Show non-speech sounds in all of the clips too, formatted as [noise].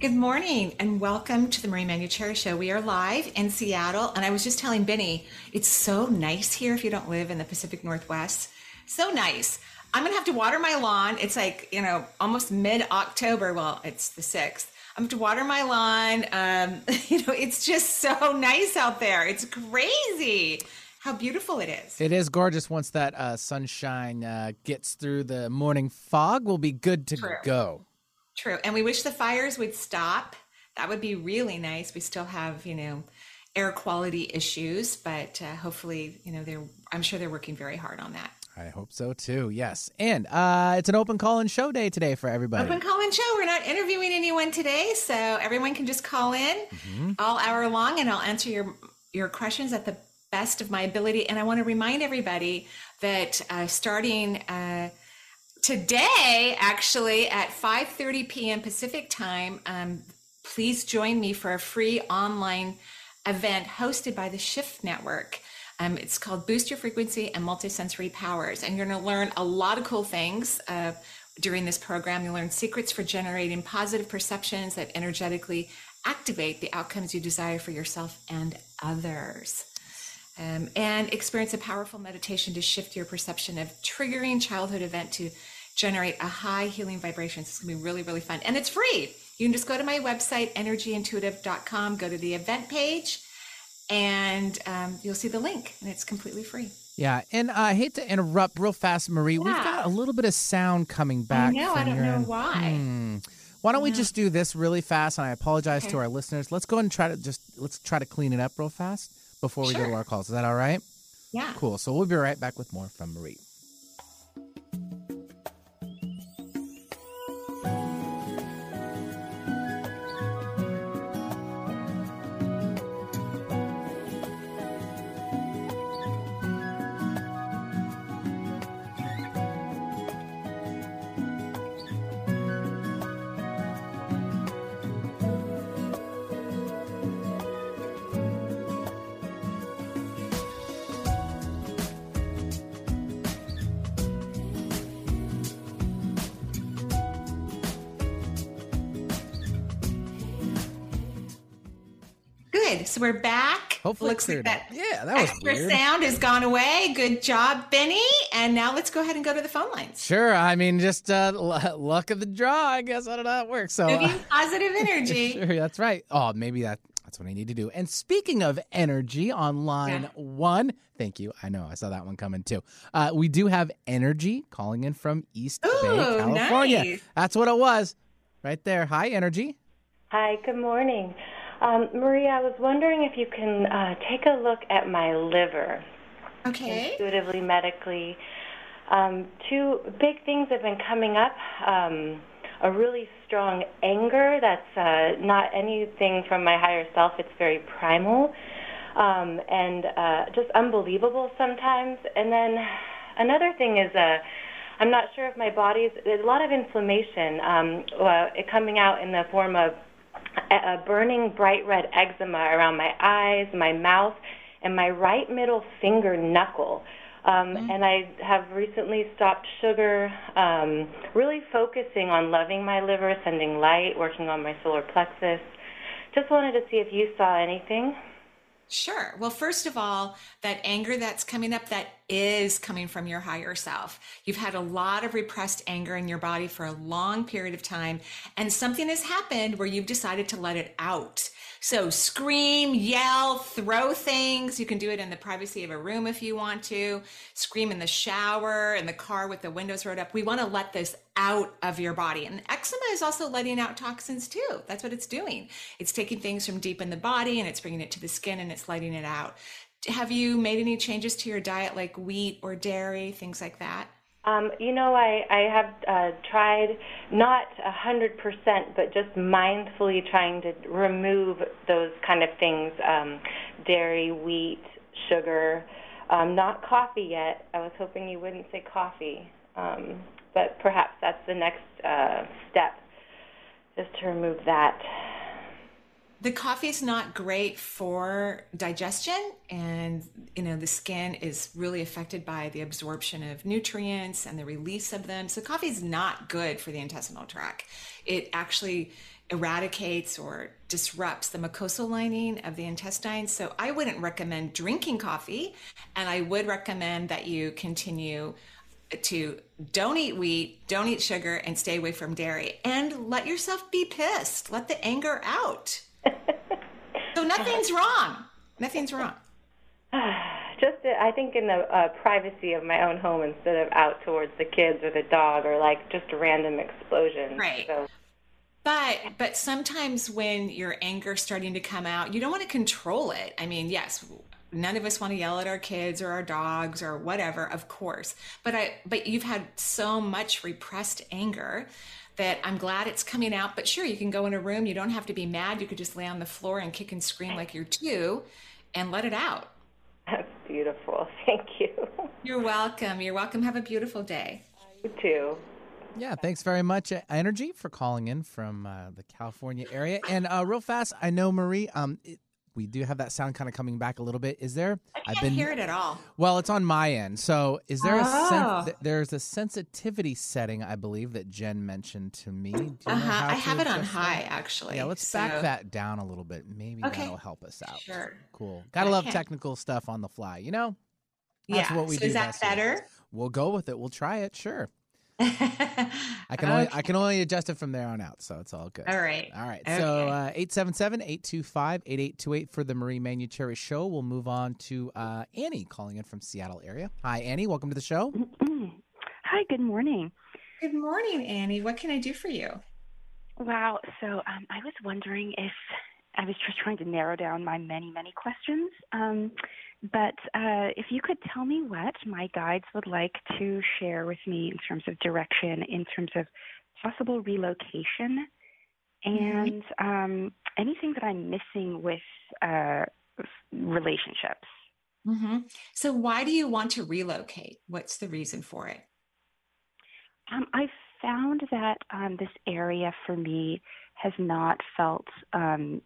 Good morning and welcome to the Marie Manuchehri Show. We are live in Seattle, and I was just telling Benny, it's so nice here if you don't live in the Pacific Northwest. So nice. I'm gonna have to water my lawn. It's like, you know, almost mid October. Well, it's the 6th. I'm going to water my lawn. Um, [laughs] you know, it's just so nice out there. It's crazy how beautiful it is. It is gorgeous once that uh, sunshine uh, gets through the morning fog. We'll be good to True. go. True. And we wish the fires would stop. That would be really nice. We still have, you know, air quality issues, but uh, hopefully, you know, they're, I'm sure they're working very hard on that. I hope so too. Yes, and uh, it's an open call and show day today for everybody. Open call and show. We're not interviewing anyone today, so everyone can just call in Mm-hmm. all hour long, and I'll answer your your questions at the best of my ability. And I want to remind everybody that uh, starting uh, today, actually at 5:30 p.m. Pacific time, um, please join me for a free online event hosted by the Shift Network. Um, it's called Boost Your Frequency and Multisensory Powers. And you're going to learn a lot of cool things uh, during this program. You'll learn secrets for generating positive perceptions that energetically activate the outcomes you desire for yourself and others. Um, and experience a powerful meditation to shift your perception of triggering childhood event to generate a high healing vibration. It's going to be really, really fun. And it's free. You can just go to my website, energyintuitive.com, go to the event page, and um, you'll see the link, and it's completely free. Yeah, and I hate to interrupt real fast, Marie. We've got a little bit of sound coming back. I know, I don't know end. why. Hmm. Why don't we just do this really fast? And I apologize Okay. to our listeners. Let's go and try to just let's try to clean it up real fast before we go to our calls. Is that all right? Yeah. Cool. So we'll be right back with more from Marie. So we're back. Hopefully it Looks like that up. Yeah, that was extra weird. sound has gone away. Good job, Benny. And now let's go ahead and go to the phone lines. Sure. I mean, just uh, l- [laughs] luck of the draw. I guess I don't know how it works. So. uh, [laughs] Moving positive energy. [laughs] Sure, that's right. Oh, maybe that that's what I need to do. And speaking of energy on line Yeah. one, thank you. I know I saw that one coming too. Uh, we do have energy calling in from East Bay, California. nice. That's what it was, right there. Hi, energy. Hi, good morning. Um, Maria, I was wondering if you can uh, take a look at my liver Okay. intuitively, medically. Um, two big things have been coming up. Um, a really strong anger that's uh, not anything from my higher self, it's very primal um, and uh, just unbelievable sometimes. And then another thing is uh, I'm not sure if my body's, there's a lot of inflammation um, uh, coming out in the form of a, burning bright red eczema around my eyes, my mouth, and my right middle finger knuckle. Um, And I have recently stopped sugar, um, really focusing on loving my liver, sending light, working on my solar plexus. Just wanted to see if you saw anything. Sure. Well, first of all, that anger that's coming up, that is coming from your higher self. You've had a lot of repressed anger in your body for a long period of time, and something has happened where you've decided to let it out. So scream, yell, throw things. You can do it in the privacy of a room if you want to. Scream in the shower, in the car with the windows rolled up. We want to let this out of your body. And eczema is also letting out toxins too. That's what it's doing. It's taking things from deep in the body and it's bringing it to the skin and it's letting it out. Have you made any changes to your diet like wheat or dairy, things like that? Um, you know, I, I have uh, tried not a hundred percent, but just mindfully trying to remove those kind of things: um, dairy, wheat, sugar. Um, not coffee yet. I was hoping you wouldn't say coffee, um, but perhaps that's the next uh, step, just to remove that. The coffee is not great for digestion, and you know the skin is really affected by the absorption of nutrients and the release of them. So coffee is not good for the intestinal tract. It actually eradicates or disrupts the mucosal lining of the intestine. So I wouldn't recommend drinking coffee, and I would recommend that you continue to don't eat wheat, don't eat sugar, and stay away from dairy, and let yourself be pissed. Let the anger out. [laughs] so nothing's wrong. Nothing's wrong. [sighs] Just, I think, in the uh, privacy of my own home instead of out towards the kids or the dog or like just a random explosion. Right. So. But but sometimes when your anger starting to come out, you don't want to control it. I mean, yes, none of us want to yell at our kids or our dogs or whatever, of course. But I but you've had so much repressed anger that I'm glad it's coming out. But sure, you can go in a room. You don't have to be mad. You could just lay on the floor and kick and scream like you're two and let it out. That's beautiful. Thank you. You're welcome. You're welcome. Have a beautiful day. You too. Yeah, thanks very much, uh, Energy, for calling in from uh, the California area. And uh, real fast, I know Marie. Um, it, we do have that sound kind of coming back a little bit. Is there? I can't I've been, hear it at all. Well, it's on my end. So, is there oh. a sen- there's a sensitivity setting I believe that Jen mentioned to me. Uh huh. I have it on high that? actually. Yeah, let's so. back that down a little bit. Maybe okay. that'll help us out. Sure. Cool. Gotta I love can. technical stuff on the fly. You know. That's yeah. what we so do. Is that better? We'll go with it. We'll try it. Sure. [laughs] I can only I can only adjust it from there on out, so it's all good. All right. All right. Okay. So uh, 877-825-8828 for the Marie Manuchehri show. We'll move on to uh, Annie calling in from Seattle area. Hi Annie, welcome to the show. [clears throat] Hi, good morning. Good morning, Annie. What can I do for you? Wow. So um, I was wondering if I was just trying to narrow down my many, many questions. Um, but uh, if you could tell me what my guides would like to share with me in terms of direction, in terms of possible relocation, and mm-hmm. um, anything that I'm missing with uh, relationships. Mm-hmm. So, why do you want to relocate? What's the reason for it? Um, I've found that um, this area for me has not felt um,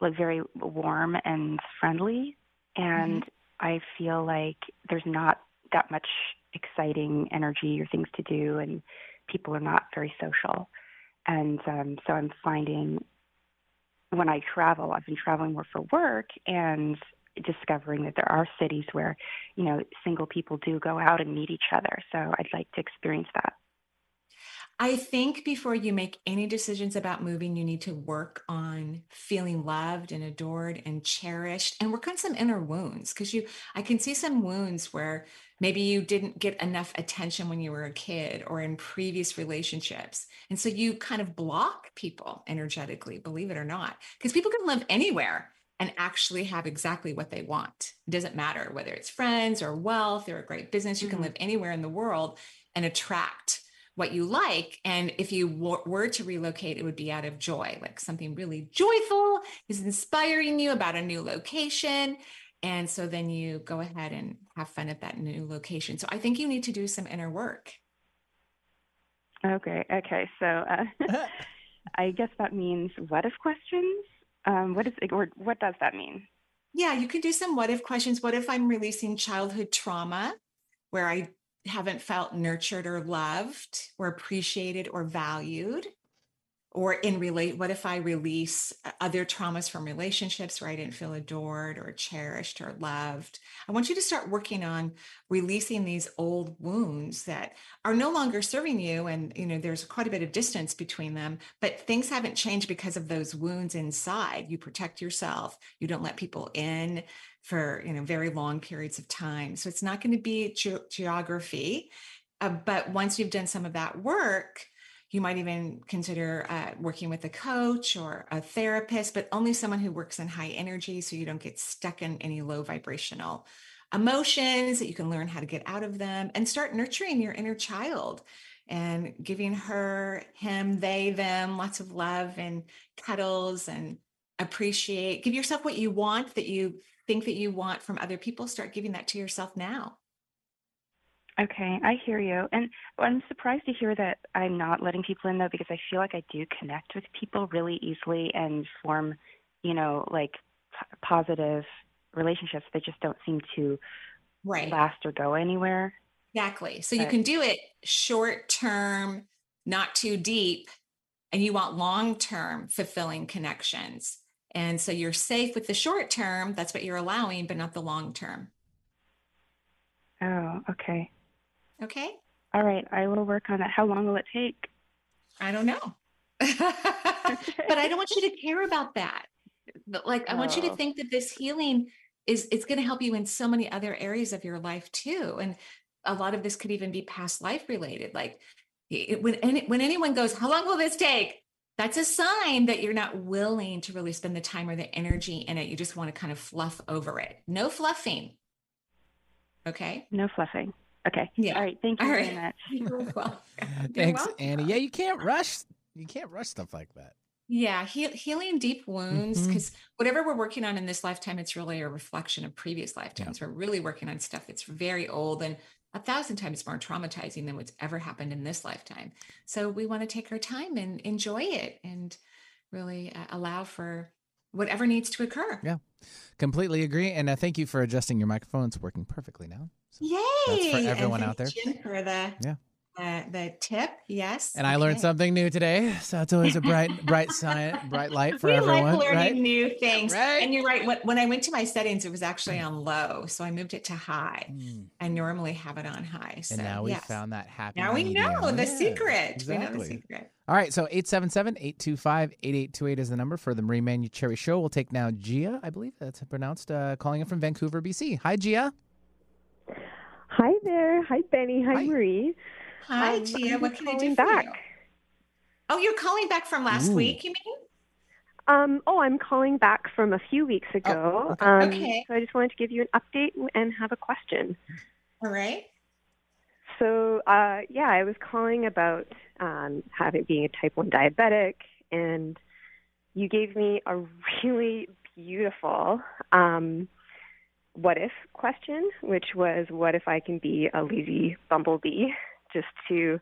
like very warm and friendly and mm-hmm. I feel like there's not that much exciting energy or things to do, and people are not very social. And um, so I'm finding when I travel, I've been traveling more for work and discovering that there are cities where, you know, single people do go out and meet each other. So I'd like to experience that. I think before you make any decisions about moving, you need to work on feeling loved and adored and cherished and work on some inner wounds because you I can see some wounds where maybe you didn't get enough attention when you were a kid or in previous relationships. And so you kind of block people energetically, believe it or not, because people can live anywhere and actually have exactly what they want. It doesn't matter whether it's friends or wealth or a great business, you mm-hmm. can live anywhere in the world and attract what you like. And if you w- were to relocate, it would be out of joy, like something really joyful is inspiring you about a new location. And so then you go ahead and have fun at that new location. So I think you need to do some inner work. Okay. Okay. So uh, [laughs] I guess that means what if questions? Um, what is or what does that mean? Yeah, you can do some what if questions. What if I'm releasing childhood trauma where I haven't felt nurtured or loved or appreciated or valued or in relate what if i release uh, other traumas from relationships where i didn't feel adored or cherished or loved? I want you to start working on releasing these old wounds that are no longer serving you and you know there's quite a bit of distance between them but things haven't changed because of those wounds inside. You protect yourself. You don't let people in for you know very long periods of time. So it's not going to be ge- geography uh, but once you've done some of that work you might even consider uh, working with a coach or a therapist but only someone who works in high energy so you don't get stuck in any low vibrational emotions, that you can learn how to get out of them and start nurturing your inner child and giving her, him, they, them lots of love and cuddles and appreciate. Give yourself what you want that you think that you want from other people. Start giving that to yourself now. Okay, I hear you. And I'm surprised to hear that I'm not letting people in though, because I feel like I do connect with people really easily and form, you know, like p- positive relationships that just don't seem to right. last or go anywhere. Exactly. So but, you can do it short term, not too deep, and you want long term fulfilling connections. And so you're safe with the short term, that's what you're allowing, but not the long term. Oh, okay. Okay. All right. I will work on that. How long will it take? I don't know. [laughs] but I don't want you to care about that. But like, I want you to oh. think that this healing is it's going to help you in so many other areas of your life too. And a lot of this could even be past life related. Like when any, when anyone goes, "How long will this take?" That's a sign that you're not willing to really spend the time or the energy in it. You just want to kind of fluff over it. No fluffing. Okay. No fluffing. Okay. Yeah. All right. Thank you All very much. [laughs] You're welcome. [laughs] Thanks, welcome. Annie. Yeah, you can't rush. You can't rush stuff like that. Yeah, healing deep wounds because mm-hmm. whatever we're working on in this lifetime, it's really a reflection of previous lifetimes. Yeah. We're really working on stuff that's very old and a thousand times more traumatizing than what's ever happened in this lifetime. So we want to take our time and enjoy it and really uh, allow for whatever needs to occur. Yeah, completely agree. And uh, thank you for adjusting your microphone. It's working perfectly now. So Yay! That's for everyone out there. for the yeah. Uh, the tip, yes. And okay. I learned something new today, so it's always a bright, [laughs] bright sign, bright light for we everyone. like learning right? new things, right? And you're right. When, when I went to my settings, it was actually on low, so I moved it to high. Mm. I normally have it on high. So, and now we yes. found that happy. Now we know the yeah, secret. Exactly. We know the secret. All right, so 877-825-8828 is the number for the Marie Manuchehri Show. We'll take now Gia, I believe that's pronounced, uh, calling in from Vancouver, BC. Hi, Gia. Hi there. Hi, Benny. Hi, Hi. Marie. Hi, um, Gia. What can I do for back. you? Oh, you're calling back from last Ooh. week, you mean? Um, oh, I'm calling back from a few weeks oh, ago. Oh, okay. Um, okay. So I just wanted to give you an update and have a question. All right. So, uh, yeah, I was calling about um, having being a type 1 diabetic, and you gave me a really beautiful um, what if question, which was, what if I can be a lazy bumblebee just to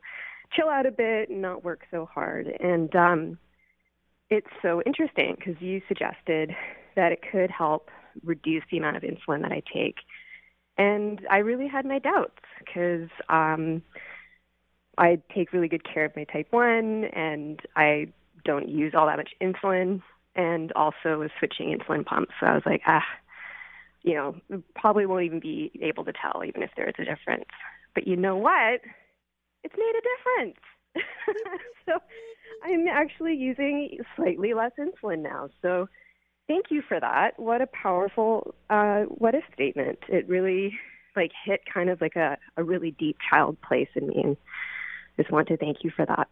chill out a bit and not work so hard? And um, it's so interesting because you suggested that it could help reduce the amount of insulin that I take. And I really had my doubts because um, I take really good care of my type 1 and I don't use all that much insulin and also was switching insulin pumps. So I was like, ah, you know, probably won't even be able to tell, even if there is a difference. But you know what? It's made a difference. [laughs] so I'm actually using slightly less insulin now. So thank you for that. What a powerful uh, what if statement. It really like hit kind of like a, a really deep child place in me. And just want to thank you for that.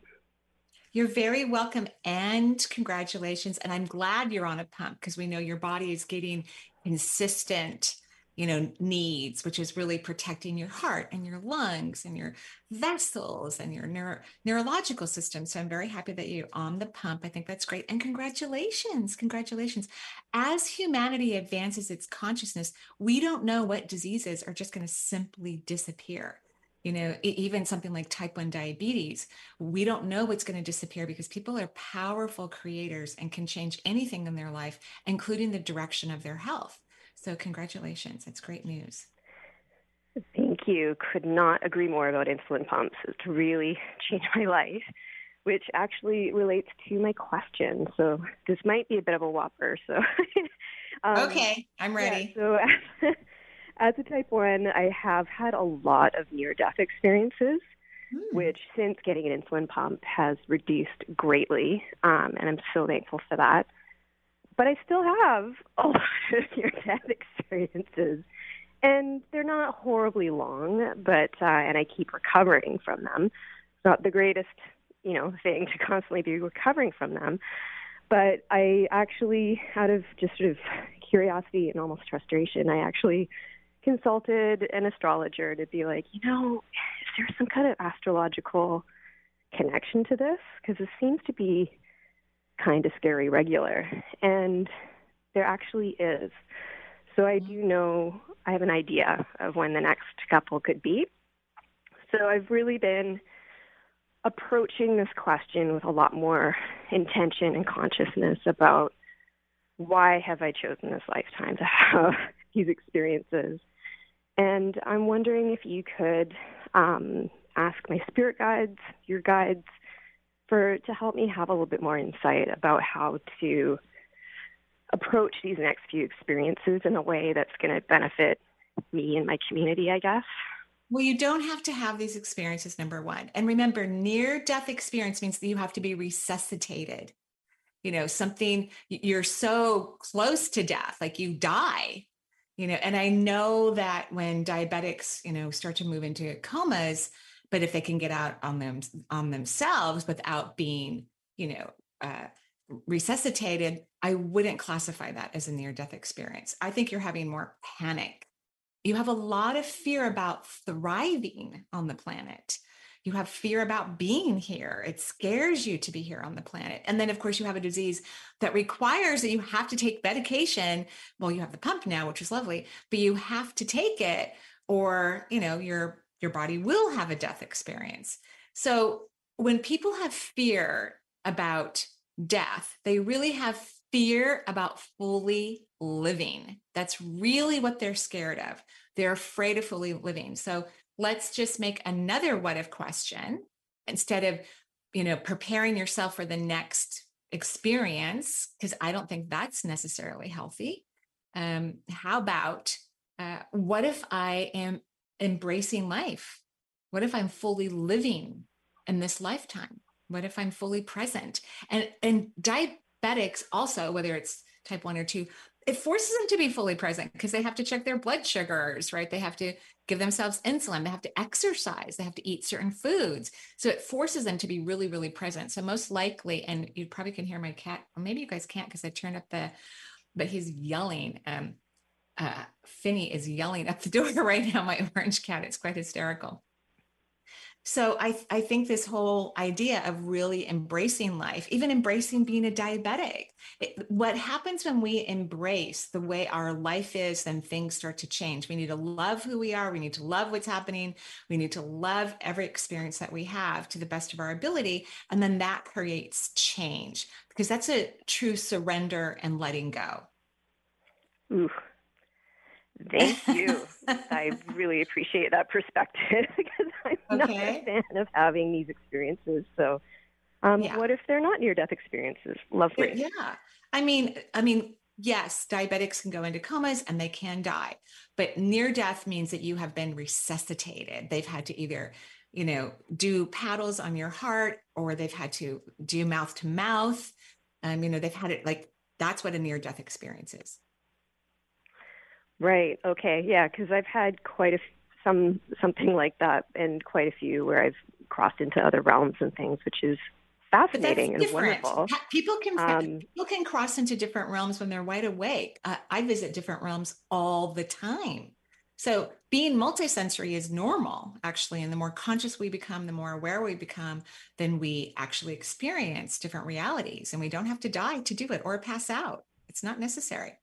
You're very welcome and congratulations. And I'm glad you're on a pump because we know your body is getting consistent you know needs which is really protecting your heart and your lungs and your vessels and your neuro- neurological system. So i'm very happy that you're on the pump. I think that's great. And congratulations congratulations. As humanity advances its consciousness we don't know what diseases are just going to simply disappear. You know even something like type 1 diabetes we don't know what's going to disappear because people are powerful creators and can change anything in their life including the direction of their health so congratulations it's great news thank you could not agree more about insulin pumps it's really [laughs] changed my life which actually relates to my question so this might be a bit of a whopper so [laughs] um, okay i'm ready yeah, so [laughs] as a type 1, I have had a lot of near death experiences, mm. which since getting an insulin pump has reduced greatly. Um, and I'm so thankful for that. But I still have [laughs] a lot of near death experiences. And they're not horribly long, but, uh, and I keep recovering from them. It's not the greatest, you know, thing to constantly be recovering from them. But I actually, out of just sort of curiosity and almost frustration, I actually consulted an astrologer to be like, you know, is there some kind of astrological connection to this? Because this seems to be kind of scary regular. And there actually is. So I do know, I have an idea of when the next couple could be. So I've really been approaching this question with a lot more intention and consciousness about why have I chosen this lifetime to have [laughs] these experiences. And I'm wondering if you could um, ask my spirit guides, your guides, for to help me have a little bit more insight about how to approach these next few experiences in a way that's going to benefit me and my community, I guess. Well, you don't have to have these experiences, number one. And remember, near death experience means that you have to be resuscitated. You know, something you're so close to death, like you die, you know. And I know that when diabetics, you know, start to move into comas, but if they can get out on them on themselves without being, you know, uh, resuscitated, I wouldn't classify that as a near death experience. I think you're having more panic you have a lot of fear about thriving on the planet. You have fear about being here. It scares you to be here on the planet. And then, of course, you have a disease that requires that you have to take medication. Well, you have the pump now, which is lovely, but you have to take it or, you know, your your body will have a death experience. So when people have fear about death, they really have fear about fully living. That's really what they're scared of. They're afraid of fully living. So let's just make another what if question instead of, you know, preparing yourself for the next experience, because I don't think that's necessarily healthy. Um, how about uh, what if I am embracing life? What if I'm fully living in this lifetime? What if I'm fully present? And and diabetics also, whether it's type one or two, it forces them to be fully present because they have to check their blood sugars, right? They have to give themselves insulin, they have to exercise, they have to eat certain foods. So it forces them to be really, really present. So most likely, and you probably can hear my cat, or maybe you guys can't because I turned up the, but he's yelling. Um, uh, is yelling at the door [laughs] right now, my orange cat. It's quite hysterical. So I, I think this whole idea of really embracing life, even embracing being a diabetic, it, what happens when we embrace the way our life is, then things start to change. We need to love who we are. We need to love what's happening. We need to love every experience that we have to the best of our ability. And then that creates change because that's a true surrender and letting go. Ooh, Thank you. [laughs] I really appreciate that perspective [laughs] because I'm okay. not a fan of having these experiences. So, um, yeah. what if they're not near-death experiences? Lovely. Yeah, I mean, I mean, yes, diabetics can go into comas and they can die, but near-death means that you have been resuscitated. They've had to either you know do paddles on your heart or they've had to do mouth to mouth um, you know they've had it like that's what a near death experience is Right. Okay. Yeah. Because I've had quite a some something like that, and quite a few where I've crossed into other realms and things, which is fascinating and wonderful. People can um, people can cross into different realms when they're wide awake. Uh, I visit different realms all the time. So being multisensory is normal, actually. And the more conscious we become, the more aware we become, then we actually experience different realities. And we don't have to die to do it or pass out. It's not necessary.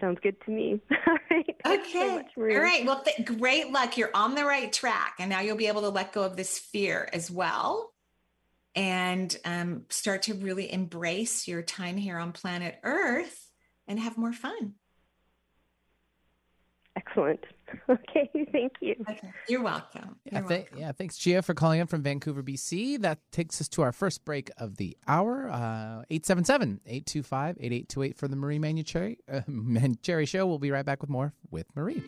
Sounds good to me. [laughs] All right. Okay. So All right. Well, th- great luck. You're on the right track. And now you'll be able to let go of this fear as well and um, start to really embrace your time here on planet Earth and have more fun. Excellent. [laughs] Okay, thank you. Okay. You're welcome. You're yeah, th- welcome. yeah, thanks, Gia, for calling in from Vancouver, BC. That takes us to our first break of the hour. Uh, 877 825 8828 for the Marie Manuchehri, uh, [laughs] Manuchehri Show. We'll be right back with more with Marie.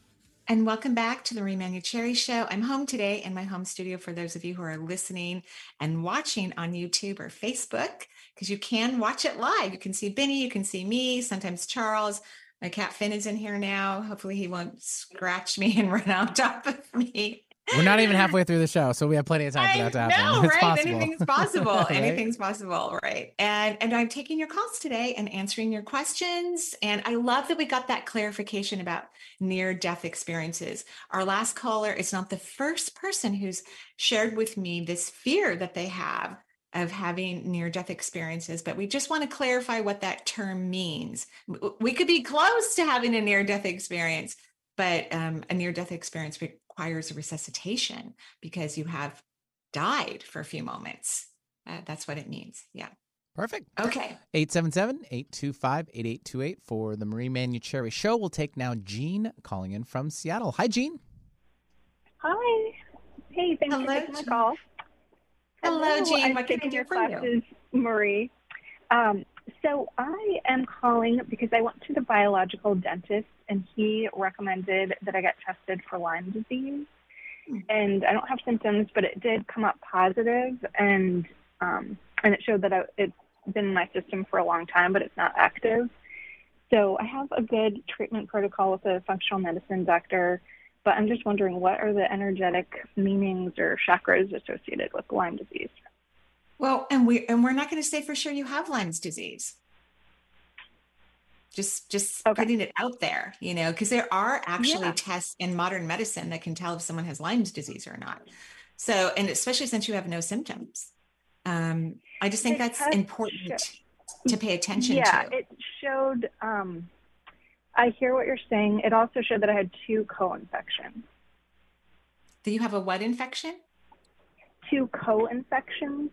And welcome back to the Marie Manuchehri Show. I'm home today in my home studio for those of you who are listening and watching on YouTube or Facebook, because you can watch it live. You can see Benny, you can see me, sometimes Charles. My cat Finn is in here now. Hopefully, he won't scratch me [laughs] and run on top of me. We're not even halfway through the show, so we have plenty of time for that to happen. No, right? Possible. Anything's possible. [laughs] Right? Anything's possible, right? And and I'm taking your calls today and answering your questions. And I love that we got that clarification about near death experiences. Our last caller is not the first person who's shared with me this fear that they have of having near death experiences, but we just want to clarify what that term means. We could be close to having a near death experience, but um, a near death experience requires a resuscitation because you have died for a few moments. Uh, that's what it means. Yeah. Perfect. Okay. 877-825-8828 for the Marie Manuchehri Show. We'll take now Jean calling in from Seattle. Hi, Jean. Hi. Hey, thanks Hello, for taking my call. Hello, Jean. What can I do your for you? classes, Marie. Um, so I am calling because I went to the biological dentist and he recommended that I get tested for Lyme disease. Hmm. And I don't have symptoms, but it did come up positive, and um, and it showed that I, it's been in my system for a long time, but it's not active. So I have a good treatment protocol with a functional medicine doctor, but I'm just wondering what are the energetic meanings or chakras associated with Lyme disease? Well, and we and we're not going to say for sure you have Lyme's disease. Just just Okay. putting it out there, you know, because there are actually Yeah. tests in modern medicine that can tell if someone has Lyme's disease or not. So, and especially since you have no symptoms, um, I just think The that's important to pay attention yeah, to. it showed. Um, I hear what you're saying. It also showed that I had two co-infections. Do you have a what infection? Two co-infections.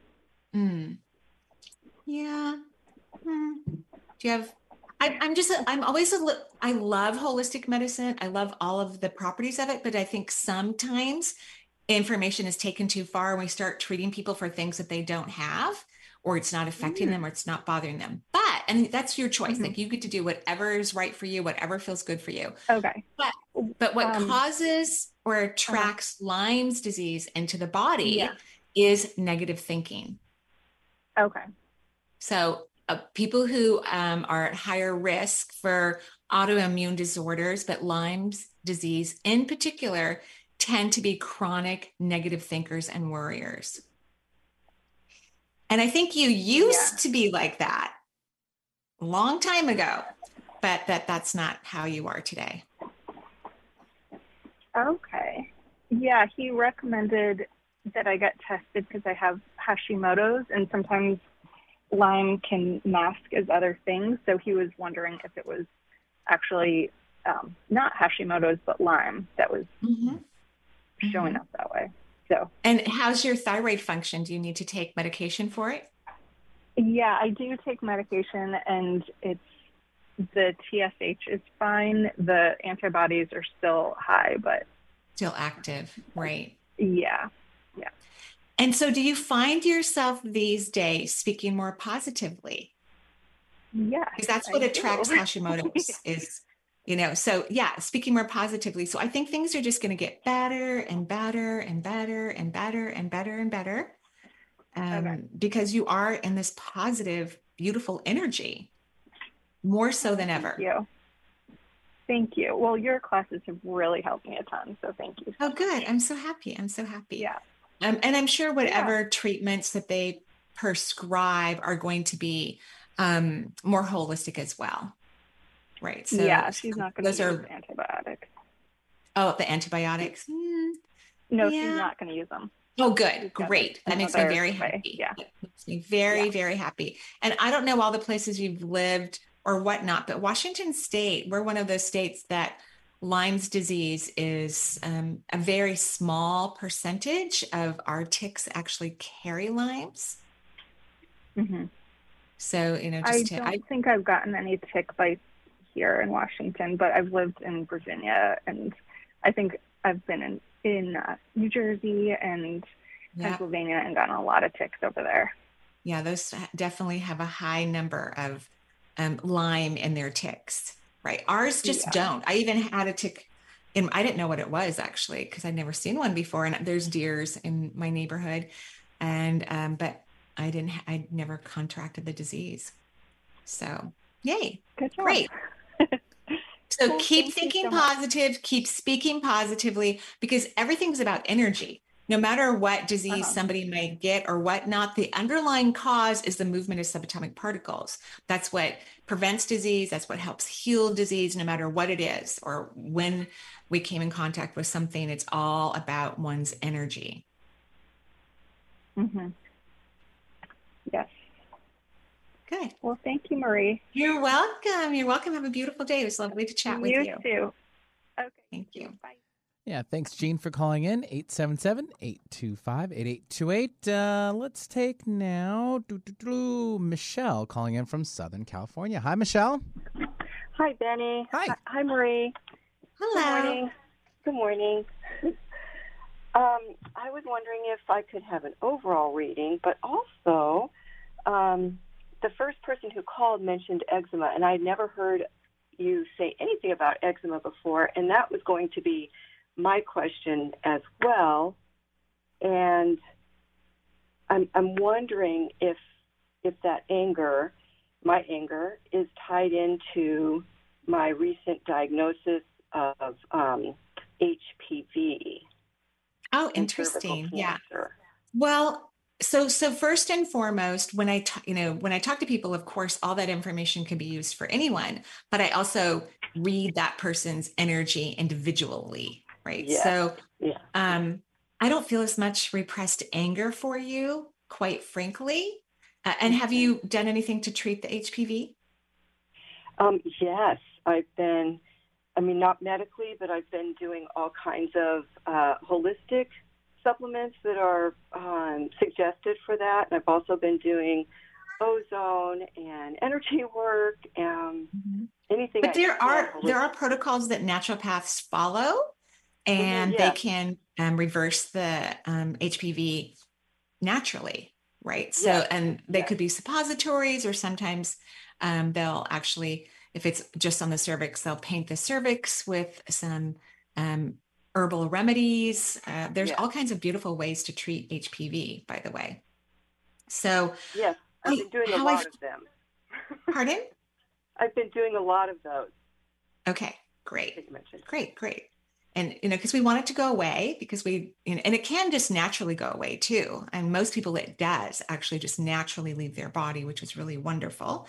Mm. Yeah. Hmm. Do you have? I, I'm just. I'm always a. I love holistic medicine. I love all of the properties of it, but I think sometimes information is taken too far, and we start treating people for things that they don't have, or it's not affecting Mm. them, or it's not bothering them. But and that's your choice. Mhm. Like you get to do whatever is right for you, whatever feels good for you. Okay. But but what Um, causes or attracts Lyme's disease into the body Yeah. is negative thinking. Okay. So, uh, people who um, are at higher risk for autoimmune disorders, but Lyme's disease in particular, tend to be chronic negative thinkers and worriers. And I think you used Yeah. to be like that a long time ago, but that that's not how you are today. Okay. Yeah, he recommended that I get tested because I have Hashimoto's, and sometimes Lyme can mask as other things. So he was wondering if it was actually um, not Hashimoto's, but Lyme that was showing up that way. So, And how's your thyroid function? Do you need to take medication for it? yeah, I do take medication, and it's the TSH is fine. The antibodies are still high, but Still active, right? yeah. Yeah. And so, do you find yourself these days speaking more positively? Yeah. Because that's I what do. attracts [laughs] Hashimoto's is, you know. So, yeah, speaking more positively. So, I think things are just going to get better and better and better and better and better and better, um, Okay. because you are in this positive, beautiful energy, more so than ever. Thank you. Thank you. Well, your classes have really helped me a ton, so thank you. Oh, good. I'm so happy. I'm so happy. Yeah. Um, and I'm sure whatever treatments that they prescribe are going to be um, more holistic as well. Right. So yeah, she's not going to use are antibiotics. oh the antibiotics. Hmm. No, Yeah. she's not going to use them. Oh, good, great. That makes me very way. happy. Yeah. That makes me very, Yeah. very happy. And I don't know all the places you've lived or whatnot, but Washington State, we're one of those states that Lyme's disease is um, a very small percentage of our ticks actually carry Lyme's. Mm-hmm. So you know, I don't I, think I've gotten any tick bites here in Washington, but I've lived in Virginia, and I think I've been in in uh, New Jersey and yeah, Pennsylvania and gotten a lot of ticks over there. yeah, those definitely have a high number of um, Lyme in their ticks. Right, ours just Yeah. don't. I even had a tick. And I didn't know what it was actually because I'd never seen one before. And there's deers in my neighborhood, and um, but I didn't. I never contracted the disease. So yay! Good job. Great. So [laughs] Well, keep thinking so positive, keep speaking positively because everything's about energy. No matter what disease Uh-huh. somebody may get or whatnot, the underlying cause is the movement of subatomic particles. That's what prevents disease. That's what helps heal disease, no matter what it is or when we came in contact with something. It's all about one's energy. hmm Yes. Good. Well, thank you, Marie. You're welcome. You're welcome. Have a beautiful day. It was lovely to chat with you you. too. Okay. Thank you. Bye. Yeah, thanks, Jean, for calling in. 877 825 8828. Uh, Let's take now Michelle calling in from Southern California. Hi, Michelle. Hi, Benny. Hi. Hi, Marie. Good morning. Good morning. Um, I was wondering if I could have an overall reading, but also um, the first person who called mentioned eczema, and I had never heard you say anything about eczema before, and that was going to be my question as well. And I'm, I'm wondering if if that anger, my anger, is tied into my recent diagnosis of um, HPV. Oh, interesting. Yeah. Well, so so first and foremost, when I ta- you know when I talk to people, of course, all that information can be used for anyone, but I also read that person's energy individually, right? Yeah. So, Yeah. um, I don't feel as much repressed anger for you, quite frankly. Uh, and have you done anything to treat the HPV? Um, yes, I've been, I mean, not medically, but I've been doing all kinds of uh, holistic supplements that are um, suggested for that. And I've also been doing ozone and energy [laughs] work and anything. But I there are there are protocols that naturopaths follow, and yeah. they can um, reverse the um, HPV naturally, right? So, Yes, and they yes. could be suppositories, or sometimes um, they'll actually, if it's just on the cervix, they'll paint the cervix with some um, herbal remedies. Uh, there's Yeah. all kinds of beautiful ways to treat HPV, by the way. So, Yes, I've I- been doing a lot of them. [laughs] pardon? I've been doing a lot of those Okay, great. Great, great. And you know, because we want it to go away, because we, you know, and it can just naturally go away too. And most people, it does actually just naturally leave their body, which is really wonderful.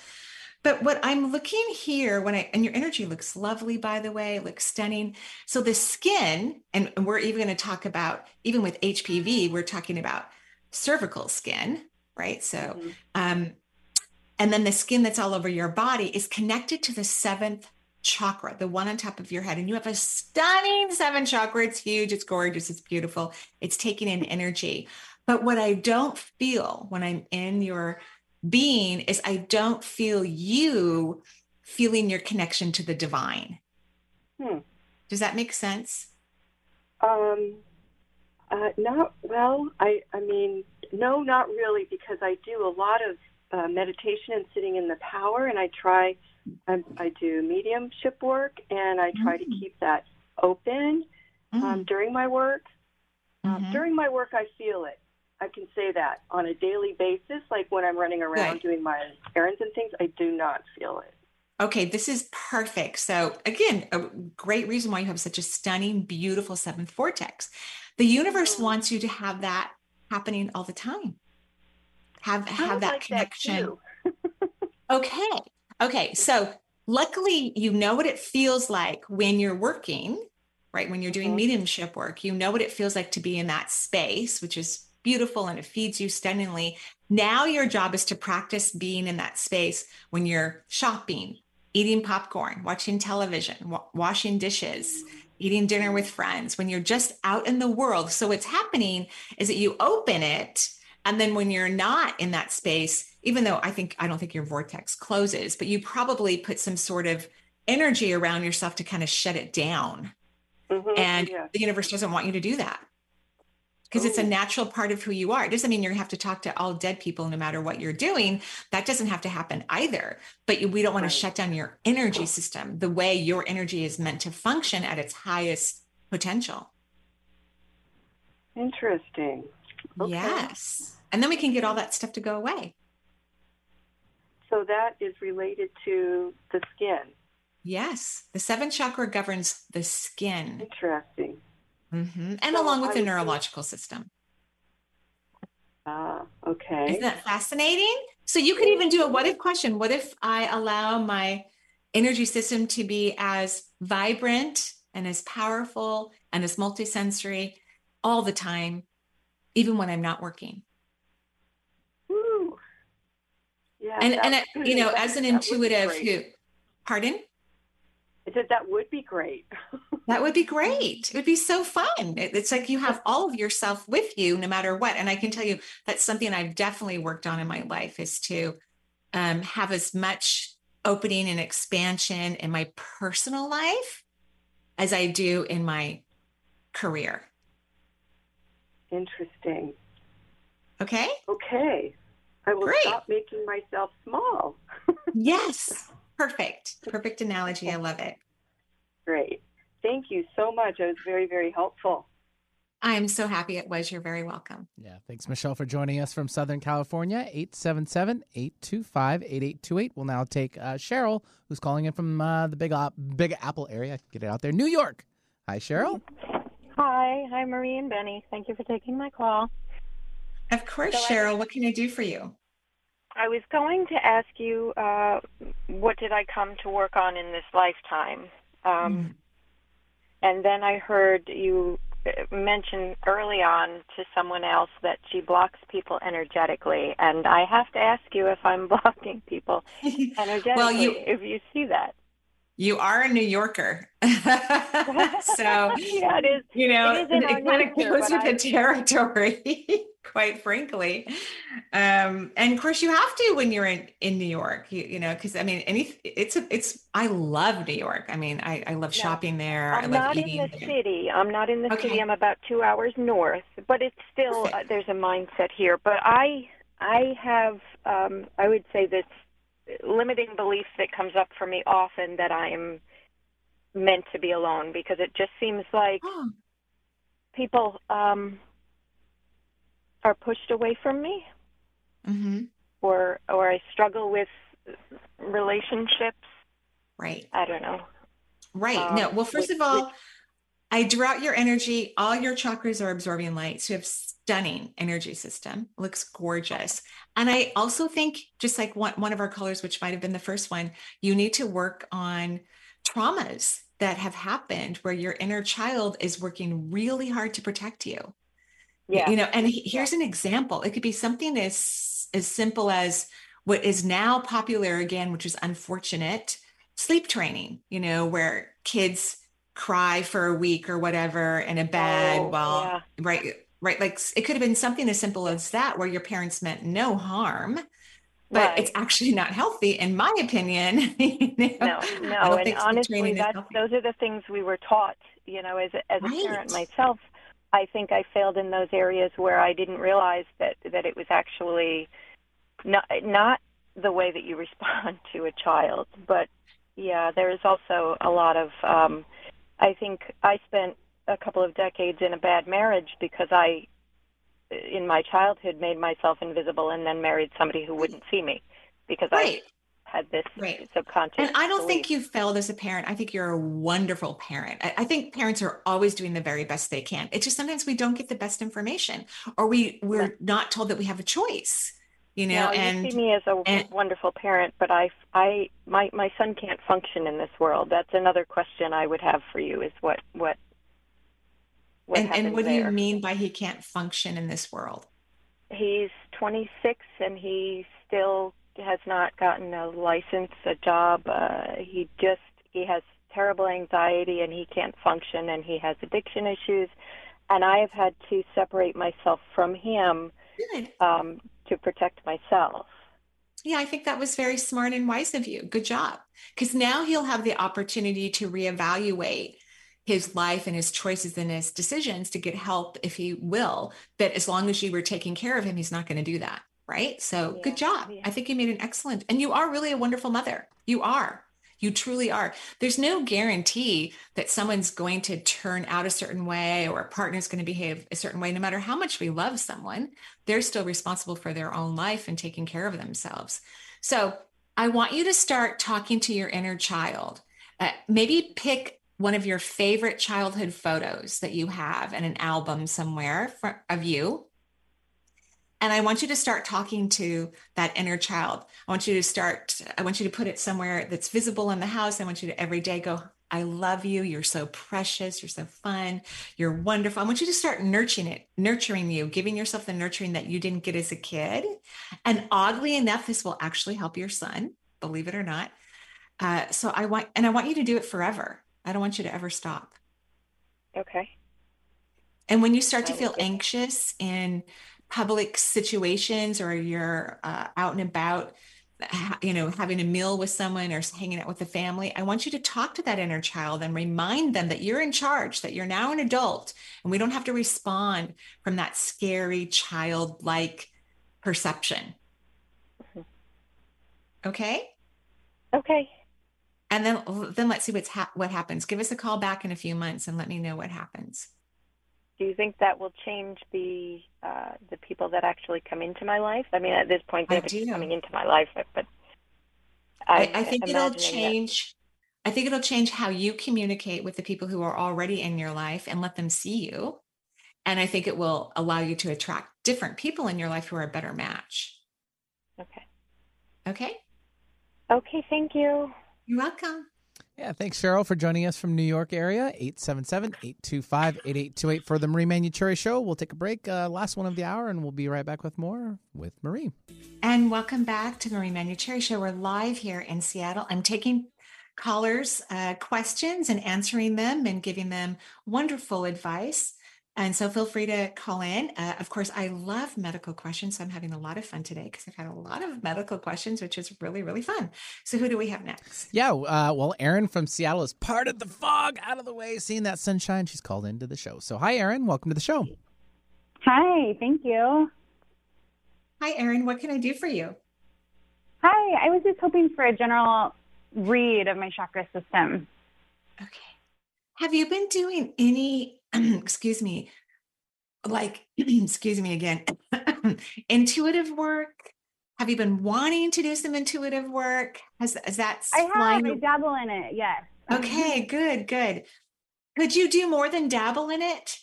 But what I'm looking here, when I and your energy looks lovely, by the way, looks stunning. So the skin, and we're even going to talk about, even with HPV, we're talking about cervical skin, right? So, Mhm. um, and then the skin that's all over your body is connected to the seventh chakra, the one on top of your head. And you have a stunning seven chakra. It's huge, it's gorgeous, it's beautiful, it's taking in energy. But what I don't feel when I'm in your being is I don't feel you feeling your connection to the divine. Hmm. Does that make sense? Um, uh, not well. I I mean, no, not really, because I do a lot of uh, meditation and sitting in the power, and I try. I, I do mediumship work, and I try to Mm. keep that open um, during my work. Um, Mhm. During my work, I feel it. I can say that on a daily basis, like when I'm running around Good. doing my errands and things, I do not feel it. Okay, this is perfect. So, again, a great reason why you have such a stunning, beautiful seventh vortex. The universe Mhm. wants you to have that happening all the time. Have have that like connection. too. [laughs] Okay. Okay. So luckily, you know what it feels like when you're working, right? When you're doing Mhm. mediumship work, you know what it feels like to be in that space, which is beautiful and it feeds you stunningly. Now, your job is to practice being in that space when you're shopping, eating popcorn, watching television, wa- washing dishes, eating dinner with friends, when you're just out in the world. So, what's happening is that you open it and then when you're not in that space, even though I think, I don't think your vortex closes, but you probably put some sort of energy around yourself to kind of shut it down. Mhm, And yeah. the universe doesn't want you to do that because it's a oh. natural part of who you are. It doesn't mean you have to talk to all dead people no matter what you're doing. That doesn't have to happen either. But you- we don't want Right. to shut down your energy system the way your energy is meant to function at its highest potential. Interesting. Okay. Yes. And then we can get all that stuff to go away. So that is related to the skin. Yes, the seventh chakra governs the skin. Interesting. Mm-hmm. And So along with I the neurological system. Ah, okay. Isn't that fascinating? So you could even do a what if question. What if I allow my energy system to be as vibrant and as powerful and as multisensory all the time, even when I'm not working? Woo. Yeah, And and it- you know, as an that would be intuitive who pardon? I said that would be great. [laughs] That would be great. It would be so fun. It- It's like you have all of yourself with you no matter what. And I can tell you that's something I've definitely worked on in my life is to um, have as much opening and expansion in my personal life as I do in my career. Interesting. Okay. Okay. I will Great. stop making myself small. [laughs] Yes. Perfect. Perfect analogy. I love it. Great. Thank you so much. It was very, very helpful. I am so happy it was. You're very welcome. Yeah, thanks, Michelle, for joining us from Southern California. 877 825 8828. We'll now take uh, Cheryl, who's calling in from uh, the Big, Op- Big Apple area. Get it out there. New York. Hi, Cheryl. Hi, hi, Marie and Benny. Thank you for taking my call. Of course, So I- Cheryl. What can I do for you? I was going to ask you, uh, what did I come to work on in this lifetime? Um, And then I heard you uh, mention early on to someone else that she blocks people energetically, and I have to ask you if I'm [laughs] blocking people energetically. [laughs] Well, you- if you see that, You are a New Yorker. [laughs] so, [laughs] yeah, it is. you know, it is in our it kind of goes with I- the territory, [laughs] quite frankly. Um, and of course, you have to when you're in, in New York, you, you know, because I mean, any it's a, it's I love New York. I mean, I, I love No, shopping there. I I'm love not in the there. city. I'm not in the Okay. city. I'm about two hours north, but it's still uh, there's a mindset here. But I I have um, I would say this limiting belief that comes up for me often that I am meant to be alone because it just seems like Oh, people um, are pushed away from me, mhm. or or I struggle with relationships. Right. I don't know. Right. no. Um, Well, first which- of all, I drew out your energy. All your chakras are absorbing light. So you have stunning energy system. Looks gorgeous. And I also think, just like one, one of our colors, which might have been the first one, you need to work on traumas that have happened where your inner child is working really hard to protect you. Yeah. You know, and he- here's an example. It could be something as as simple as what is now popular again, which is unfortunate, sleep training, you know, where kids cry for a week or whatever in a bed Oh, while yeah. right right like it could have been something as simple as that where your parents meant no harm but it's actually not healthy in my opinion [laughs] you know? No, no, and honestly, those are the things we were taught. You know, as a, as a parent myself, I think I failed in those areas where I didn't realize that that it was actually not not the way that you [laughs] respond to a child. But yeah, there is also a lot of. Um, I think I spent a couple of decades in a bad marriage because I, in my childhood, made myself invisible and then married somebody who wouldn't see me because right I had this Right. subconscious. And I don't think you failed as a parent. I think you're a wonderful parent. I, I think parents are always doing the very best they can. It's just sometimes we don't get the best information, or we we're not told that we have a choice. You know, Now, and you see me as a and- wonderful parent, but I, I, my, my son can't function in this world. That's another question I would have for you: is what, what and, and what do you there? mean by he can't function in this world? He's 26 and he still has not gotten a license, a job. Uh, he just he has terrible anxiety and he can't function and he has addiction issues. And I have had to separate myself from him um, to protect myself. Yeah, I think that was very smart and wise of you. Good job. Because now he'll have the opportunity to reevaluate his life and his choices and his decisions to get help if he will. But as long as you were taking care of him, he's not going to do that. Right. So Yeah, good job. yeah. I think you made an excellent, and you are really a wonderful mother. You are. You truly are. There's no guarantee that someone's going to turn out a certain way or a partner's going to behave a certain way. No matter how much we love someone, they're still responsible for their own life and taking care of themselves. So I want you to start talking to your inner child Uh, maybe pick one of your favorite childhood photos that you have in an album somewhere for, of you. And I want you to start talking to that inner child. I want you to start, I want you to put it somewhere that's visible in the house. I want you to every day go, I love you. You're so precious. You're so fun. You're wonderful. I want you to start nurturing it, nurturing you, giving yourself the nurturing that you didn't get as a kid. And oddly enough, this will actually help your son, believe it or not. Uh, so I want, and I want you to do it forever. I don't want you to ever stop. Okay. And when you start to feel anxious in public situations or you're uh, out and about, you know, having a meal with someone or hanging out with the family, I want you to talk to that inner child and remind them that you're in charge, that you're now an adult, and we don't have to respond from that scary childlike perception. Mm-hmm. Okay? Okay. And then then let's see what's ha- what happens. Give us a call back in a few months and let me know what happens do you think that will change the uh, the people that actually come into my life? I mean, at this point, they're coming into my life, but I, I, I think it'll change. That. I think it'll change how you communicate with the people who are already in your life and let them see you. And I think it will allow you to attract different people in your life who are a better match. Okay. Okay. Okay. Thank you. You're welcome. Yeah, thanks, Cheryl, for joining us from New York area. 877-825-8828 for the Marie Manuchehri Show. We'll take a break, uh, last one of the hour, and we'll be right back with more with Marie. And welcome back to Marie Manuchehri Show. We're live here in Seattle. I'm taking callers' uh, questions and answering them and giving them wonderful advice. And so feel free to call in. Uh, of course, I love medical questions. So I'm having a lot of fun today because I've had a lot of medical questions, which is really, really fun. So who do we have next? Yeah. Uh, well, Erin from Seattle is part of the fog out of the way, seeing that sunshine. She's called into the show. So hi, Erin. Welcome to the show. Hi. Thank you. Hi, Erin. What can I do for you? Hi. I was just hoping for a general read of my chakra system. Okay. Have you been doing any [clears throat] excuse me, like, [clears throat] excuse me again, [clears throat] intuitive work? Have you been wanting to do some intuitive work? Has, has that? I have. I dabble in it. Yes. Okay. Good. Good. Could you do more than dabble in it?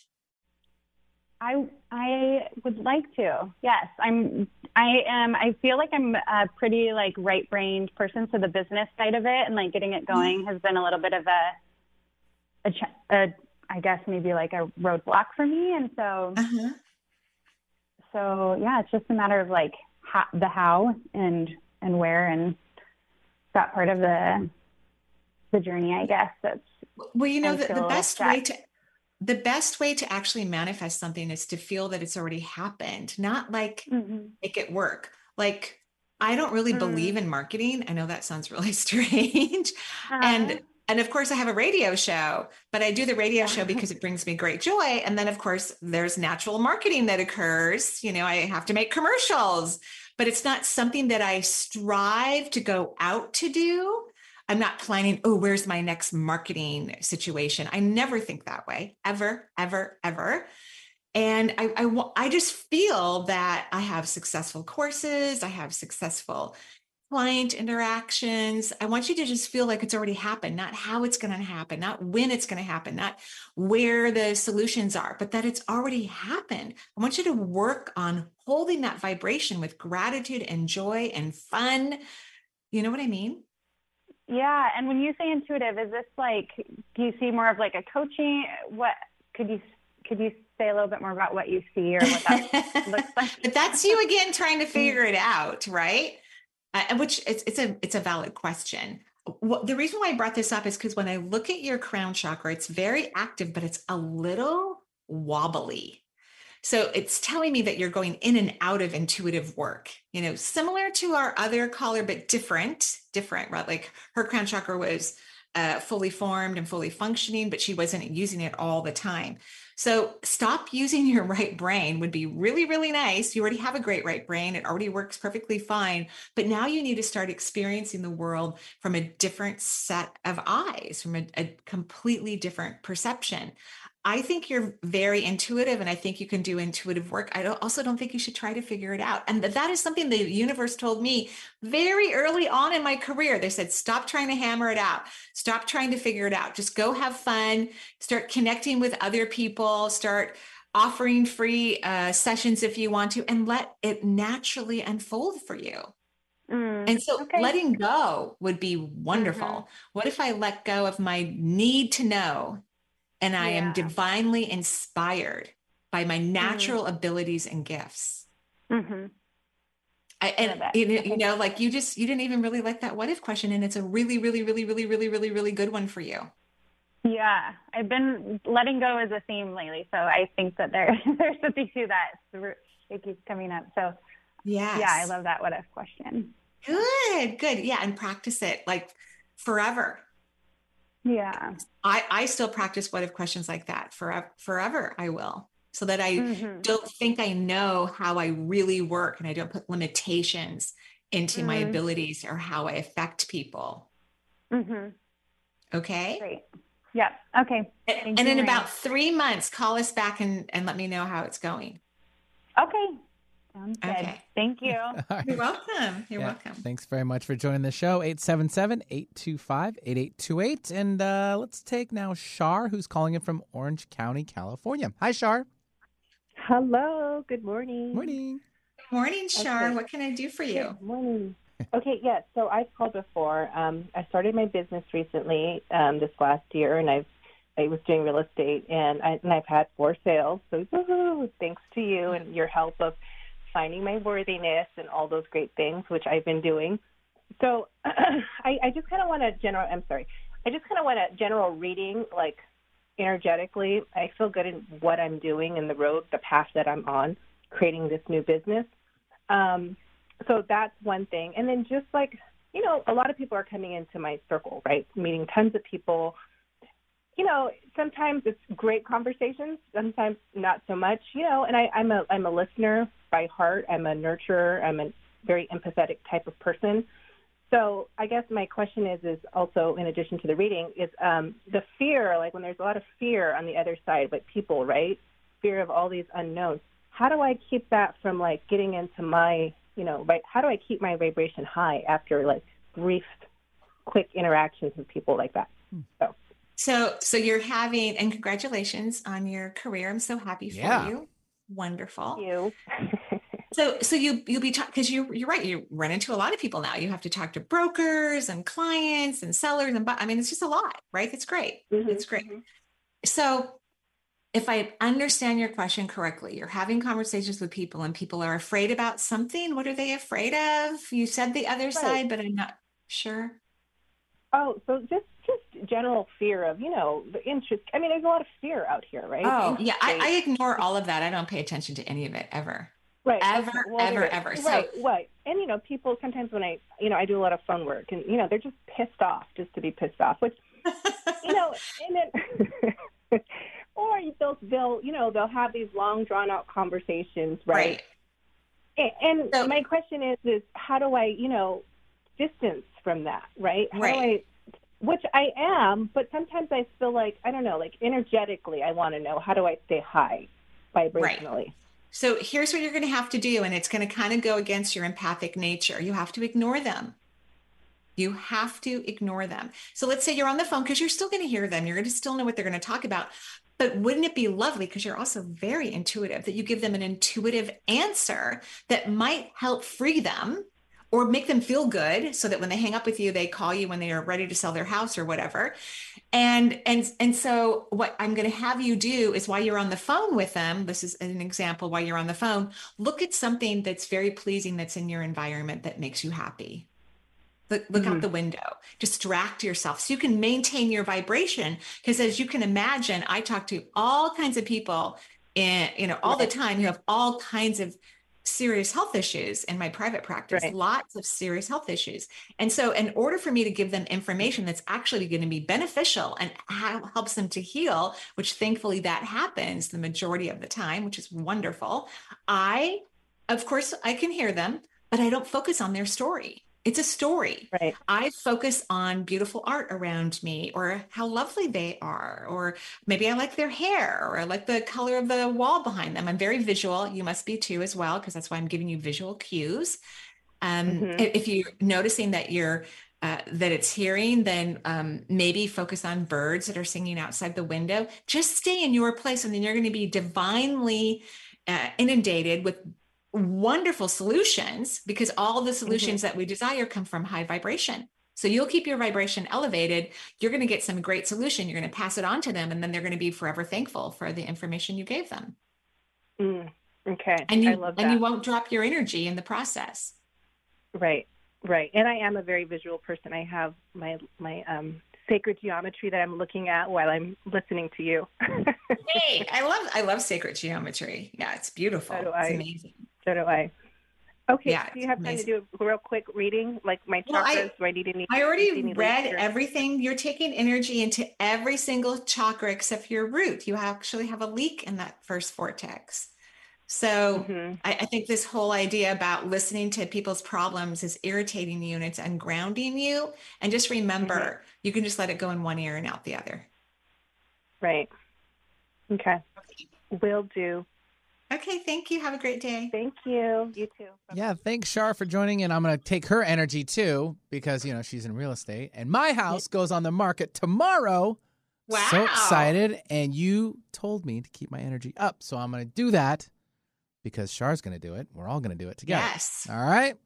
I I would like to. Yes, I'm. I am. I feel like I'm a pretty like right brained person, so the business side of it and like getting it mm-hmm. going has been a little bit of a a, a I guess maybe like a roadblock for me. And so, uh-huh. so yeah, it's just a matter of like how, the how and and where and that part of the the journey, I guess. That's well, you know, the, the best way to the best way to actually manifest something is to feel that it's already happened, not like mm-hmm. make it work. Like I don't really mm-hmm. believe in marketing. I know that sounds really [laughs] strange. Uh-huh. And and of course, I have a radio show, but I do the radio show [laughs] because it brings me great joy. And then, of course, there's natural marketing that occurs. You know, I have to make commercials, but it's not something that I strive to go out to do. I'm not planning, oh, where's my next marketing situation? I never think that way, ever, ever, ever. And I, I, I just feel that I have successful courses, I have successful client interactions. I want you to just feel like it's already happened, not how it's going to happen, not when it's going to happen, not where the solutions are, but that it's already happened. I want you to work on holding that vibration with gratitude and joy and fun. You know what I mean? Yeah. And when you say intuitive, is this like, do you see more of like a coaching? What could you, could you say a little bit more about what you see or what that [laughs] looks like? But that's you again trying to mm-hmm. figure it out, right? Uh, which it's, it's a it's a valid question. What, the reason why I brought this up is because when I look at your crown chakra, it's very active, but it's a little wobbly. So it's telling me that you're going in and out of intuitive work, you know, similar to our other caller, but different, different, right? Like her crown chakra was uh, fully formed and fully functioning, but she wasn't using it all the time. So stop using your [laughs] right brain would be really, really nice. You already have a great right brain. It already works perfectly fine. But now you need to start experiencing the world from a different set of eyes, from a, a completely different perception. I think you're very intuitive and I think you can do intuitive work. I don't, also don't think you should try to figure it out. And that, is something the universe told me very early on in my career. They said, stop trying to hammer it out. Stop trying to figure it out. Just go have fun, start connecting with other people, start offering free uh, sessions if you want to, and let it naturally unfold for you. Mm, And so okay. letting go would be wonderful. Mhm. What if I let go of my need to know and I am divinely inspired by my natural abilities and gifts? Mhm. I, and that. you know, you know, like you just you didn't even really like that what if question, and it's a really, really, really, really, really, really, really good one for you. Yeah, I've been letting go as a theme lately, so I think that there [laughs] there's something to that. It keeps coming up. So yeah, yeah, I love that what if question. Good, good. Yeah, and practice it like forever. Yeah. I I still practice what if questions like that forever. Forever, I will, so that I Mhm. don't think I know how I really work, and I don't put limitations into my Mm. abilities or how I affect people. Mm-hmm. Okay. Great. Yeah. Okay. And, Thank and you, in about three months, call us back and, and let me know how it's going. Okay. Sounds good. Okay. Thank you. [laughs] All right. You're welcome. You're Yeah. welcome. Thanks very much for joining the show. 877 825 8828. And uh, let's take now Shar, who's calling in from Orange County, California. Hi, Shar. Hello, good morning. Morning. Good morning, Shar. Okay. What can I do for you? Good morning. Okay, yes. So I've called before. Um, I started my business recently um, this last year, and I've I was doing real estate, and I and I've had four sales. So woo-hoo, thanks to you and your help of finding my worthiness and all those great things, which I've been doing. So [clears throat] I, I just kind of want a general. I'm sorry. I just kind of want a general reading, like energetically. I feel good in what I'm doing and the road, the path that I'm on, creating this new business. Um, so that's one thing. And then just like, you know, a lot of people are coming into my circle, right? Meeting tons of people. You know, sometimes it's great conversations, sometimes not so much, you know, and I, I'm a I'm a listener by heart. I'm a nurturer. I'm a very empathetic type of person. So I guess my question is is also in addition to the reading is um, the fear, like when there's a lot of fear on the other side, but people, right? Fear of all these unknowns. How do I keep that from like getting into my, you know, right? How do I keep my vibration high after like brief, quick interactions with people like that? So So, so you're having, and congratulations on your career. I'm so happy for Yeah. you. Wonderful. Thank you. [laughs] So, so you you'll be talking because you you're right. You run into a lot of people now. You have to talk to brokers and clients and sellers and bu- I mean, it's just a lot, right? It's great. Mhm, It's great. mhm. So, if I understand your question correctly, you're having conversations with people and people are afraid about something. What are they afraid of? You said the other side, but I'm not sure. Oh, so just just general fear of, you know, the interest. I mean, there's a lot of fear out here, right? Oh, Interest yeah. I, I ignore all of that. I don't pay attention to any of it ever. right ever, well, ever, there- ever. So- right right and you know people sometimes when i you know i do a lot of phone work and you know they're just pissed off just to be pissed off which you know [laughs] and then [laughs] or they'll they'll you know they'll have these long drawn out conversations right, Right. and, and So- my question is is how do i you know distance from that right how Right. do i which i am but sometimes i feel like i don't know like energetically i want to know how do i stay high vibrationally So here's what you're going to have to do, and it's going to kind of go against your empathic nature. You have to ignore them. You have to ignore them. So let's say you're on the phone because you're still going to hear them. You're going to still know what they're going to talk about. But wouldn't it be lovely because you're also very intuitive that you give them an intuitive answer that might help free them or make them feel good so that when they hang up with you they call you when they are ready to sell their house or whatever. And and and so what i'm going to have you do is while you're on the phone with them this is an example while you're on the phone look at something that's very pleasing that's in your environment that makes you happy. Look, look out Mhm. the window. Distract yourself so you can maintain your vibration. Because as you can imagine i talk to all kinds of people and you know all the time who have all kinds of serious health issues in my private practice Right. lots of serious health issues and so in order for me to give them information that's actually going to be beneficial and how, helps them to heal which thankfully that happens the majority of the time which is wonderful i of course i can hear them but i don't focus on their story It's a story. Right. I focus on beautiful art around me or how lovely they are, or maybe I like their hair or I like the color of the wall behind them. I'm very visual. You must be too as well, because that's why I'm giving you visual cues. Um, Mhm. If you're noticing that you're uh, that it's hearing, then um, maybe focus on birds that are singing outside the window. Just stay in your place, and then you're going to be divinely uh, inundated with wonderful solutions because all the solutions that we desire come from high vibration. So you'll keep your vibration elevated. You're going to get some great solution. You're going to pass it on to them, and then they're going to be forever thankful for the information you gave them. Mm, okay. And you I love that. and you won't drop your energy in the process. Right, right. And I am a very visual person. I have my my um sacred geometry that I'm looking at while I'm listening to you. [laughs] hey, I love I love sacred geometry. Yeah, it's beautiful. So it's I. amazing. So do I. Okay, Yeah, do you have it's time to do a real quick reading, like my chakras? Well, I- do I need any? I already need read everything. You're taking energy into every single chakra except your root. You actually have a leak in that first vortex. So Mhm. I, I think this whole idea about listening to people's problems is irritating you and it's ungrounding you. And just remember, Mm-hmm. you can just let it go in one ear and out the other. Right. Okay. Will do. Okay, thank you. Have a great day. Thank you. You too. Yeah, thanks, Shar, for joining in. I'm going to take her energy too because, you know, she's in real estate. And my house goes on the market tomorrow. Wow. So excited. And you told me to keep my energy up. So I'm going to do that because Shar's going to do it. We're all going to do it together. Yes. All right.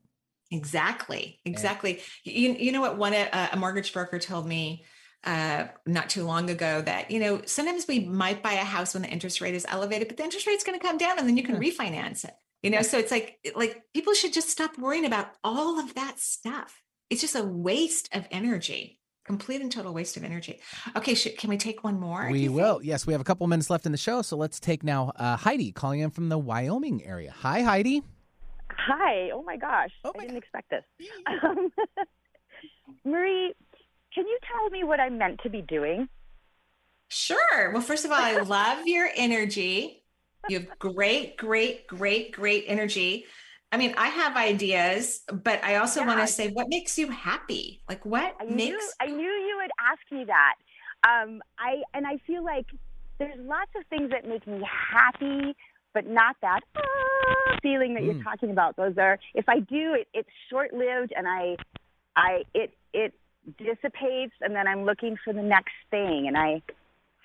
Exactly. Exactly. You, you know what? One uh, a mortgage broker told me uh, not too long ago that you know sometimes we might buy a house when the interest rate is elevated, but the interest rate's going to come down, and then you can refinance it. You know, so it's like like people should just stop worrying about all of that stuff. It's just a waste of energy, complete and total waste of energy. Okay, should, can we take one more? We you will. Yes, we have a couple minutes left in the show. So let's take now uh, Heidi calling in from the Wyoming area. Hi, Heidi. Hi. Oh my gosh. I didn't expect this. [laughs] Um, [laughs] Marie, can you tell me what I'm meant to be doing? Sure. Well, first of all, I love your energy. You have great, great, great, great energy. I mean, I have ideas, but I also want to say, what makes you happy? Like, what I makes knew I knew you would ask me that. Um, I and I feel like there's lots of things that make me happy, but not that ah, feeling that Mm. you're talking about. Those are if I do it, it's short lived, and I, I it it dissipates, and then I'm looking for the next thing, and I.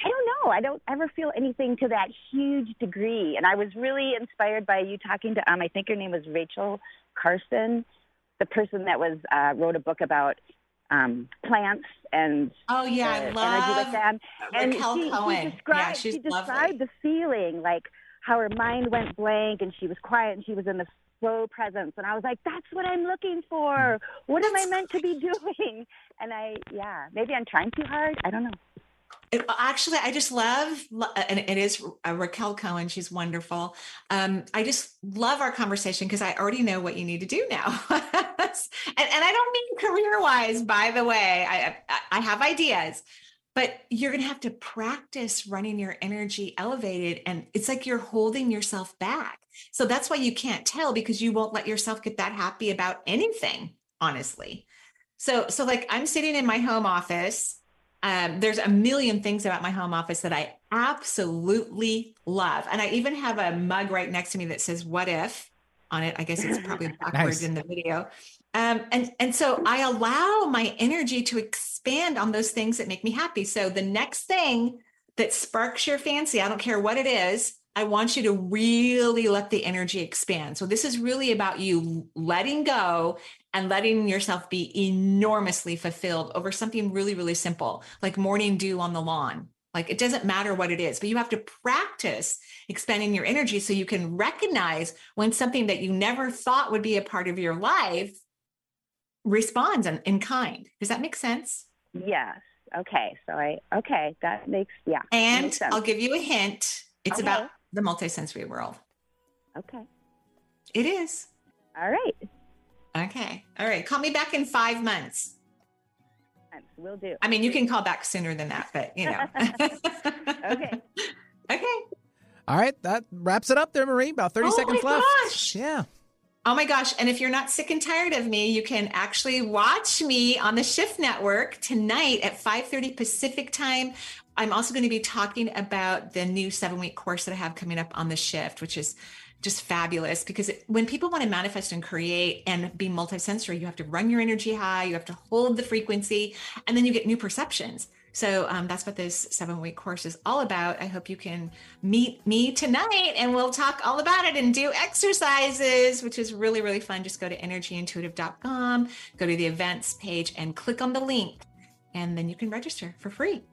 I don't know. I don't ever feel anything to that huge degree. And I was really inspired by you talking to um I think her name was Rachel Carson, the person that was uh wrote a book about um plants and Oh yeah, I the energy love with them. And Raquel she, Cohen. she Yeah, described she's she described lovely. the feeling like how her mind went blank and she was quiet and she was in the slow presence and I was like, That's what I'm looking for. What am I meant to be doing? [laughs] And I yeah, maybe I'm trying too hard. I don't know. It, actually, I just love, and it is uh, Raquel Cohen. She's wonderful. Um, I just love our conversation because I already know what you need to do now. [laughs] and, and I don't mean career wise, by the way. I, I, I have ideas, but you're going to have to practice running your energy elevated. And it's like you're holding yourself back. So that's why you can't tell because you won't let yourself get that happy about anything, honestly. So, so like I'm sitting in my home office. Um, there's a million things about my home office that I absolutely love. And I even have a mug right next to me that says, What if on it? I guess it's probably [laughs] backwards Nice. in the video. Um, and, and so I allow my energy to expand on those things that make me happy. So the next thing that sparks your fancy, I don't care what it is, I want you to really let the energy expand. So this is really about you letting go and letting yourself be enormously fulfilled over something really, really simple, like morning dew on the lawn. Like it doesn't matter what it is, but you have to practice expanding your energy so you can recognize when something that you never thought would be a part of your life responds in, in kind. Does that make sense? Yes. Okay. So I okay, that makes yeah. And makes. I'll give you a hint. It's Okay. about the multisensory world. Okay. It is. All right. Okay. All right. Call me back in five months. We'll do. I mean, you can call back sooner than that, but you know. [laughs] okay. [laughs] Okay. All right. That wraps it up there, Marie. About 30 Oh seconds my left. gosh. Yeah. Oh my gosh. And if you're not sick and tired of me, you can actually watch me on the Shift Network tonight at 5:30 Pacific time. I'm also going to be talking about the new 7-week course that I have coming up on the Shift, which is just fabulous because when people want to manifest and create and be multisensory, you have to run your energy high, you have to hold the frequency, and then you get new perceptions. So um, that's what this seven week course is all about. I hope you can meet me tonight and we'll talk all about it and do exercises, which is really, really fun. Just go to energyintuitive.com, go to the events page and click on the link, and then you can register for free.